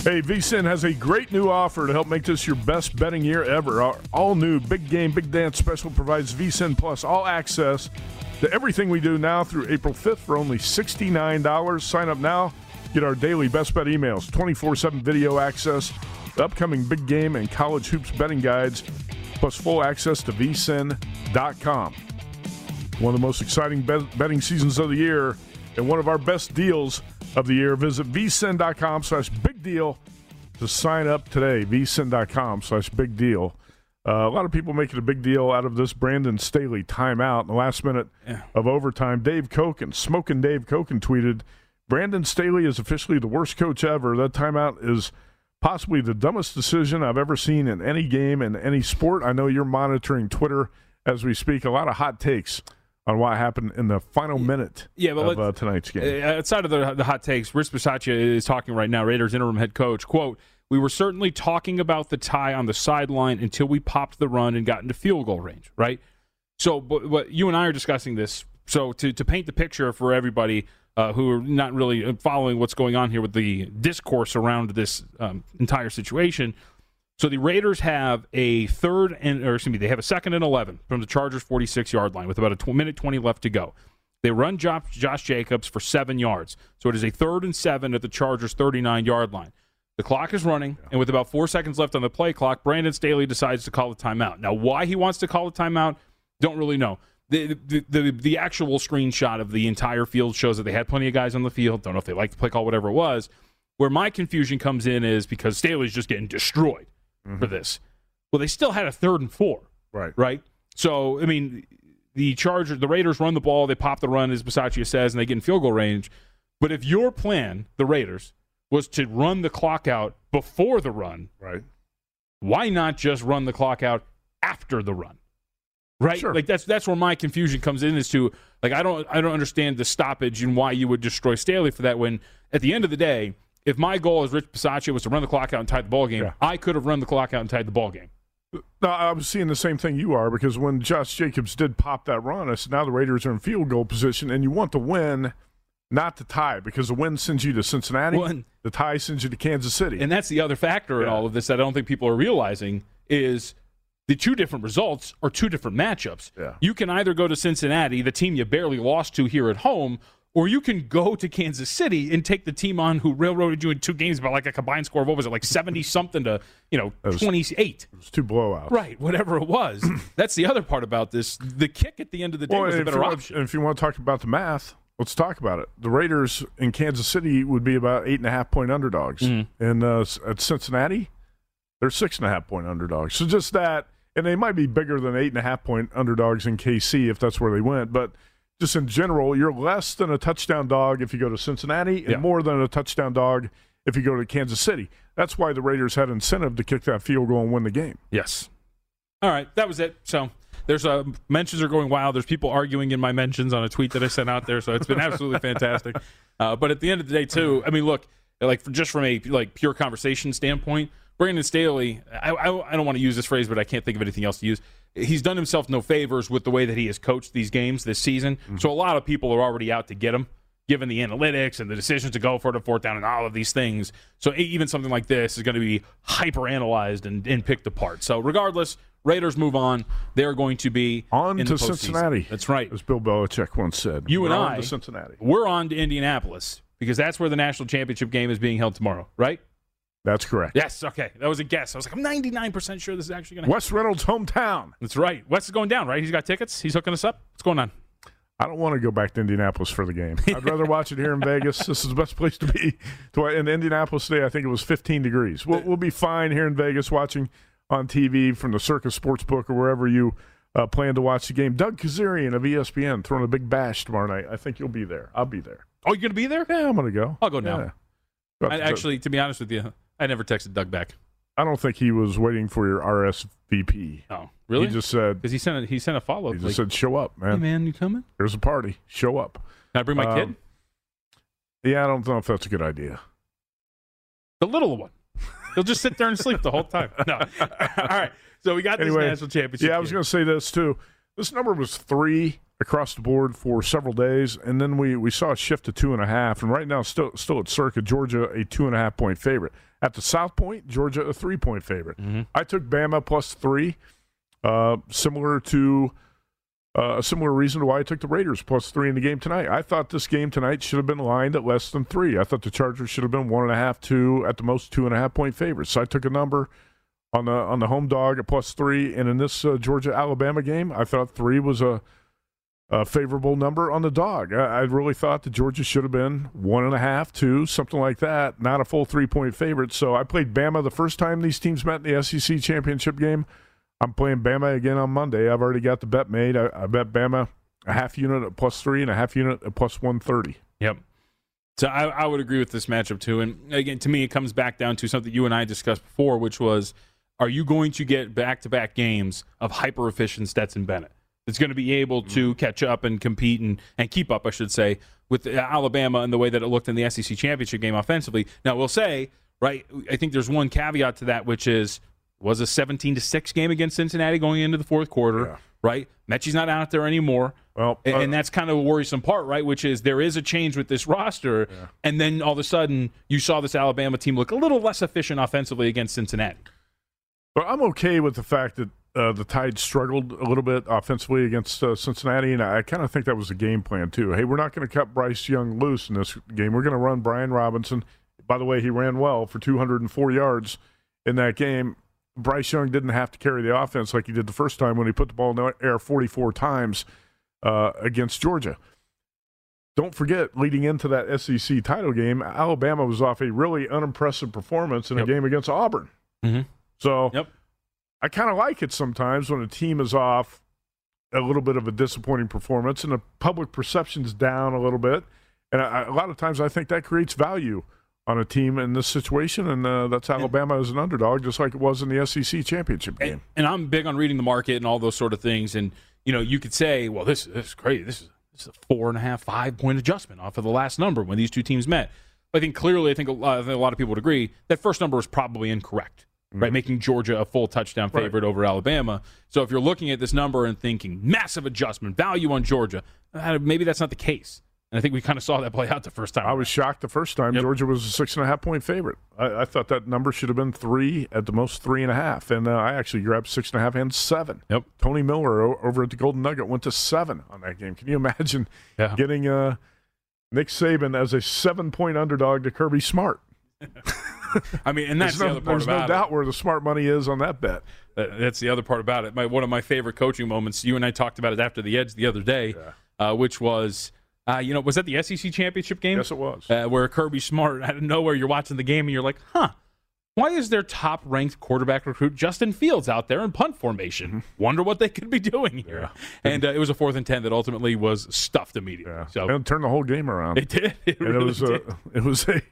Speaker 3: Hey, VSIN has a great new offer to help make this your best betting year ever. Our all new Big Game Big Dance special provides VSIN Plus all access to everything we do now through April 5th for only $69. Sign up now. Get our daily best bet emails, 24 7 video access, upcoming big game and college hoops betting guides, plus full access to vsin.com. One of the most exciting bet- betting seasons of the year and one of our best deals of the year. Visit vsin.com slash big deal to sign up today. vsin.com slash big deal. Uh, a lot of people making a big deal out of this Brandon Staley timeout in the last minute
Speaker 2: Yeah.
Speaker 3: of overtime. Dave Cokin, smoking Dave Cokin, tweeted, Brandon Staley is officially the worst coach ever. That timeout is possibly the dumbest decision I've ever seen in any game in any sport. I know you're monitoring Twitter as we speak. A lot of hot takes on what happened in the final minute
Speaker 2: Yeah, but
Speaker 3: of uh, tonight's game.
Speaker 2: Uh, outside of the, the hot takes, Rich Bisaccia is talking right now, Raiders interim head coach. Quote, we were certainly talking about the tie on the sideline until we popped the run and got into field goal range, right? So, but, but you and I are discussing this. So, to, to paint the picture for everybody uh, who are not really following what's going on here with the discourse around this um, entire situation, so the Raiders have a third and, or excuse me, they have a second and 11 from the Chargers 46 yard line with about a tw- minute 20 left to go. They run Josh, Josh Jacobs for seven yards. So it is a third and seven at the Chargers 39 yard line. The clock is running, and with about four seconds left on the play clock, Brandon Staley decides to call a timeout. Now, why he wants to call a timeout, don't really know. The, the, the, the actual screenshot of the entire field shows that they had plenty of guys on the field. Don't know if they liked the play call, whatever it was. Where my confusion comes in is because Staley's just getting destroyed for mm-hmm. this. Well, they still had a third and four,
Speaker 3: right.
Speaker 2: right? So, I mean, the Chargers, the Raiders run the ball, they pop the run, as Bisaccia says, and they get in field goal range. But if your plan, the Raiders, was to run the clock out before the run,
Speaker 3: Right.
Speaker 2: why not just run the clock out after the run? Right?
Speaker 3: Sure.
Speaker 2: Like that's that's where my confusion comes in as to like I don't I don't understand the stoppage and why you would destroy Staley for that when at the end of the day, if my goal as Rich Bisaccia was to run the clock out and tie the ball game,
Speaker 3: Yeah.
Speaker 2: I could have run the clock out and tied the ball game.
Speaker 3: No, I was seeing the same thing you are because when Josh Jacobs did pop that run, I said now the Raiders are in field goal position, and you want the win, not the tie, because the win sends you to Cincinnati,
Speaker 2: Well,
Speaker 3: the tie sends you to Kansas City.
Speaker 2: And that's the other factor in all of this that I don't think people are realizing is the two different results are two different matchups.
Speaker 3: Yeah.
Speaker 2: You can either go to Cincinnati, the team you barely lost to here at home, or you can go to Kansas City and take the team on who railroaded you in two games by like a combined score of what was it, like 70 something to, you know,
Speaker 3: was-
Speaker 2: 28.
Speaker 3: it was two blowouts.
Speaker 2: Right, whatever it was. That's the other part about this. The kick at the end of the day
Speaker 3: Well,
Speaker 2: was a better
Speaker 3: you want, and if you want to talk about the math, let's talk about it. The Raiders in Kansas City would be about eight and a half point underdogs,
Speaker 2: Mm-hmm.
Speaker 3: and uh, at Cincinnati, they're six and a half point underdogs. So just that, and they might be bigger than eight and a half point underdogs in KC if that's where they went, but. Just in general, you're less than a touchdown dog if you go to Cincinnati, and
Speaker 2: Yeah.
Speaker 3: more than a touchdown dog if you go to Kansas City. That's why the Raiders had incentive to kick that field goal and win the game.
Speaker 2: Yes. All right, that was it. So there's a mentions are going wild. There's people arguing in my mentions on a tweet that I sent out there. So it's been absolutely fantastic. Uh, but at the end of the day, too, I mean, look, like for, just from a like pure conversation standpoint, Brandon Staley. I, I, I don't want to use this phrase, but I can't think of anything else to use. He's done himself no favors with the way that he has coached these games this season. Mm-hmm. So a lot of people are already out to get him given the analytics and the decisions to go for the fourth down and all of these things. So even something like this is going to be hyper analyzed and, and picked apart. So regardless, Raiders move on. They're going to be
Speaker 3: On to
Speaker 2: postseason.
Speaker 3: Cincinnati.
Speaker 2: That's right.
Speaker 3: As Bill Belichick once said.
Speaker 2: You and I-
Speaker 3: to Cincinnati.
Speaker 2: We're on to Indianapolis because that's where the national championship game is being held tomorrow, right?
Speaker 3: That's correct.
Speaker 2: Yes. Okay. That was a guess. I was like, I'm 99% sure this is actually going to happen.
Speaker 3: Wes Reynolds' hometown.
Speaker 2: That's right. Wes is going down, right? He's got tickets. He's hooking us up. What's going on?
Speaker 3: I don't want to go back to Indianapolis for the game. I'd rather watch it here in Vegas. This is the best place to be. In Indianapolis today, I think it was 15 degrees. We'll, we'll be fine here in Vegas watching on TV from the Circa Sportsbook or wherever you uh, plan to watch the game. Doug Kezirian of ESPN throwing a big bash tomorrow night. I think you'll be there. I'll be there.
Speaker 2: Oh, you're going to be there?
Speaker 3: Yeah, I'm going to go.
Speaker 2: I'll go now.
Speaker 3: Yeah.
Speaker 2: I, actually, to be honest with you, I never texted Doug back.
Speaker 3: I don't think he was waiting for your RSVP.
Speaker 2: Oh, really?
Speaker 3: He just said,
Speaker 2: Because he sent a, he sent a follow up.
Speaker 3: he just
Speaker 2: Like,
Speaker 3: said, show up,
Speaker 2: hey
Speaker 3: man.
Speaker 2: man, you coming?
Speaker 3: There's a party. Show up.
Speaker 2: Can I bring my
Speaker 3: Um,
Speaker 2: kid?
Speaker 3: Yeah, I don't know if that's a good idea.
Speaker 2: The little one. He'll just sit there and sleep the whole time. No. All right. So we got this
Speaker 3: Anyway,
Speaker 2: national championship.
Speaker 3: Yeah, I was going to say this too. This number was three across the board for several days, and then we, we saw it shift to two and a half. And right now, still still at Circa, Georgia a two and a half point favorite. At the South Point, Georgia a three point favorite.
Speaker 2: Mm-hmm.
Speaker 3: I took Bama plus three, uh, similar to uh, a similar reason why I took the Raiders plus three in the game tonight. I thought this game tonight should have been lined at less than three. I thought the Chargers should have been one and a half, two at the most two and a half point favorites. So I took a number on the on the home dog at plus three, and in this uh, Georgia Alabama game, I thought three was a a favorable number on the dog. I, I, really thought that Georgia should have been one and a half, two, something like that, not a full three point favorite. So I played Bama the first time these teams met in the SEC championship game. I'm playing Bama again on Monday. I've already got the bet made. I, I bet Bama a half unit at plus three and a half unit at plus 130.
Speaker 2: Yep. So I, I would agree with this matchup too. And again, to me, it comes back down to something you and I discussed before, which was are you going to get back to back games of hyper efficient Stetson Bennett? that's going to be able to mm-hmm. catch up and compete and, and keep up, I should say, with Alabama and the way that it looked in the SEC championship game offensively. Now, we'll say, right, I think there's one caveat to that, which is was a 17 to 6 game against Cincinnati going into the fourth quarter, yeah. right? Metchie's not out there anymore.
Speaker 3: Well,
Speaker 2: uh, and that's kind of a worrisome part, right? Which is there is a change with this roster, yeah. and then all of a sudden you saw this Alabama team look a little less efficient offensively against Cincinnati.
Speaker 3: But I'm okay with the fact that uh, the Tide struggled a little bit offensively against uh, Cincinnati, and I kind of think that was a game plan too. Hey, we're not going to cut Bryce Young loose in this game. We're going to run Brian Robinson. By the way, he ran well for 204 yards in that game. Bryce Young didn't have to carry the offense like he did the first time when he put the ball in the air 44 times uh, against Georgia. Don't forget, leading into that SEC title game, Alabama was off a really unimpressive performance in yep. a game against Auburn.
Speaker 2: Mm-hmm.
Speaker 3: So
Speaker 2: yep.
Speaker 3: I kind of like it sometimes when a team is off a little bit of a disappointing performance and the public perception's down a little bit. And I, a lot of times I think that creates value on a team in this situation, and uh, that's Alabama as an underdog, just like it was in the SEC championship game.
Speaker 2: And, and, I'm big on reading the market and all those sort of things. And you know, you could say, well, this, this is crazy. This is this is a four and a half, five point adjustment off of the last number when these two teams met. But I think clearly, I think a lot, I think a lot of people would agree that first number was probably incorrect mm-hmm. right? Making Georgia a full touchdown favorite right. over Alabama. So if you're looking at this number and thinking massive adjustment, value on Georgia, uh, maybe that's not the case. And I think we kind of saw that play out the first time.
Speaker 3: I was shocked the first time. Yep. Georgia was a six and a half point favorite. I, I, thought that number should have been three, at the most three and a half. And uh, I actually grabbed six and a half and seven.
Speaker 2: Yep.
Speaker 3: Tony Miller o- over at the Golden Nugget went to seven on that game. Can you imagine
Speaker 2: yeah.
Speaker 3: getting uh, Nick Saban as a seven point underdog to Kirby Smart?
Speaker 2: I mean, and that's
Speaker 3: there's
Speaker 2: the
Speaker 3: no,
Speaker 2: other part
Speaker 3: There's
Speaker 2: about
Speaker 3: no
Speaker 2: it.
Speaker 3: doubt where the smart money is on that bet.
Speaker 2: That's the other part about it. My, one of my favorite coaching moments. You and I talked about it after the Edge the other day, yeah. uh, which was. Uh, you know, was that the SEC championship game?
Speaker 3: Yes, it was.
Speaker 2: Uh, where Kirby Smart, out of nowhere, you're watching the game and you're like, huh, why is their top ranked quarterback recruit Justin Fields out there in punt formation? Mm-hmm. Wonder what they could be doing here. Yeah. And uh, it was a fourth and ten that ultimately was stuffed immediately.
Speaker 3: Yeah.
Speaker 2: So
Speaker 3: and turned the whole game around.
Speaker 2: It did. It
Speaker 3: and
Speaker 2: really
Speaker 3: it was
Speaker 2: did.
Speaker 3: a it was a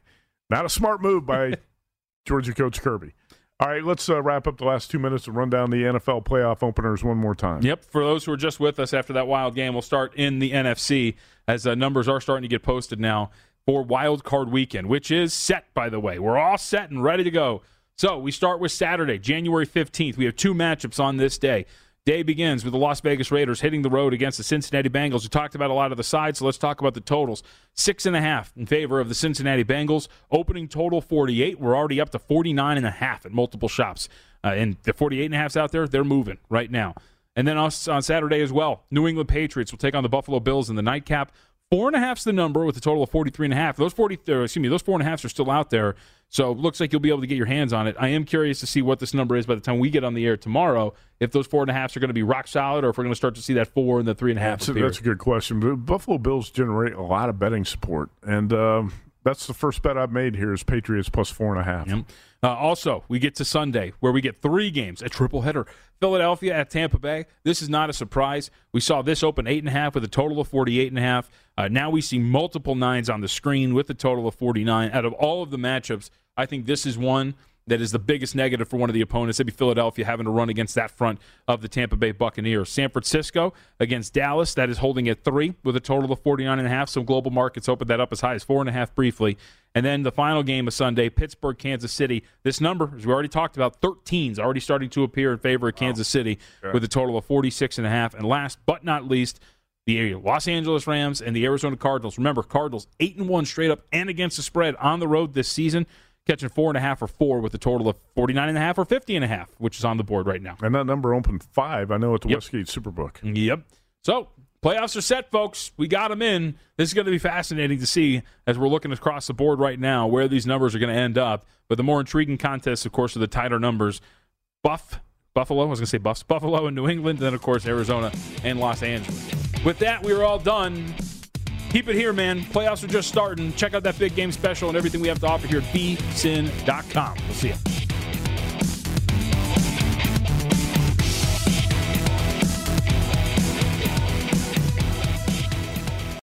Speaker 3: not a smart move by Georgia coach Kirby. All right, let's uh, wrap up the last two minutes and run down the NFL playoff openers one more time.
Speaker 2: Yep. For those who are just with us after that wild game, we'll start in the NFC as uh, numbers are starting to get posted now for Wild Card Weekend, which is set, by the way. We're all set and ready to go. So we start with Saturday, January 15th. We have two matchups on this day. Day begins with the Las Vegas Raiders hitting the road against the Cincinnati Bengals. We talked about a lot of the sides, so let's talk about the totals. Six and a half in favor of the Cincinnati Bengals. Opening total 48. We're already up to 49 and a half at multiple shops. Uh, and the 48 and a half's out there, they're moving right now. And then on Saturday as well, New England Patriots will take on the Buffalo Bills in the nightcap. Four and a half's the number with a total of 43 and a half. Those 40, excuse me, those four and a halfs are still out there. So it looks like you'll be able to get your hands on it. I am curious to see what this number is by the time we get on the air tomorrow. If those four and a halfs are going to be rock solid, or if we're going to start to see that four and the three and a half.
Speaker 3: That's, a, that's a good question. The Buffalo Bills generate a lot of betting support, and um, that's the first bet I've made here is Patriots plus four and a half.
Speaker 2: Yep. Uh, also, we get to Sunday where we get three games, a triple header. Philadelphia at Tampa Bay. This is not a surprise. We saw this open eight and a half with a total of forty-eight and a half. Uh, now we see multiple nines on the screen with a total of forty-nine. Out of all of the matchups, I think this is one that is the biggest negative for one of the opponents. It'd be Philadelphia having to run against that front of the Tampa Bay Buccaneers. San Francisco against Dallas, that is holding at three with a total of 49.5. Some global markets opened that up as high as 4.5 briefly. And then the final game of Sunday, Pittsburgh, Kansas City. This number, as we already talked about, 13 is already starting to appear in favor of Kansas City
Speaker 3: Okay.
Speaker 2: with a total of 46.5. And last but not least, the Los Angeles Rams and the Arizona Cardinals. Remember, Cardinals eight and one straight up and against the spread on the road this season, catching four and a half or four with a total of 49 and a half or 50 and a half, which is on the board right now.
Speaker 3: And that number opened five, I know, at the
Speaker 2: Yep.
Speaker 3: Westgate Superbook.
Speaker 2: Yep. So playoffs are set, folks. We got them in. This is going to be fascinating to see as we're looking across the board right now where these numbers are going to end up. But the more intriguing contests, of course, are the tighter numbers. Buff, Buffalo, I was going to say Buffs, Buffalo and New England, and then, of course, Arizona and Los Angeles. With that, we are all done. Keep it here, man. Playoffs are just starting. Check out that big game special and everything we have to offer here at vsin.com. We'll see you.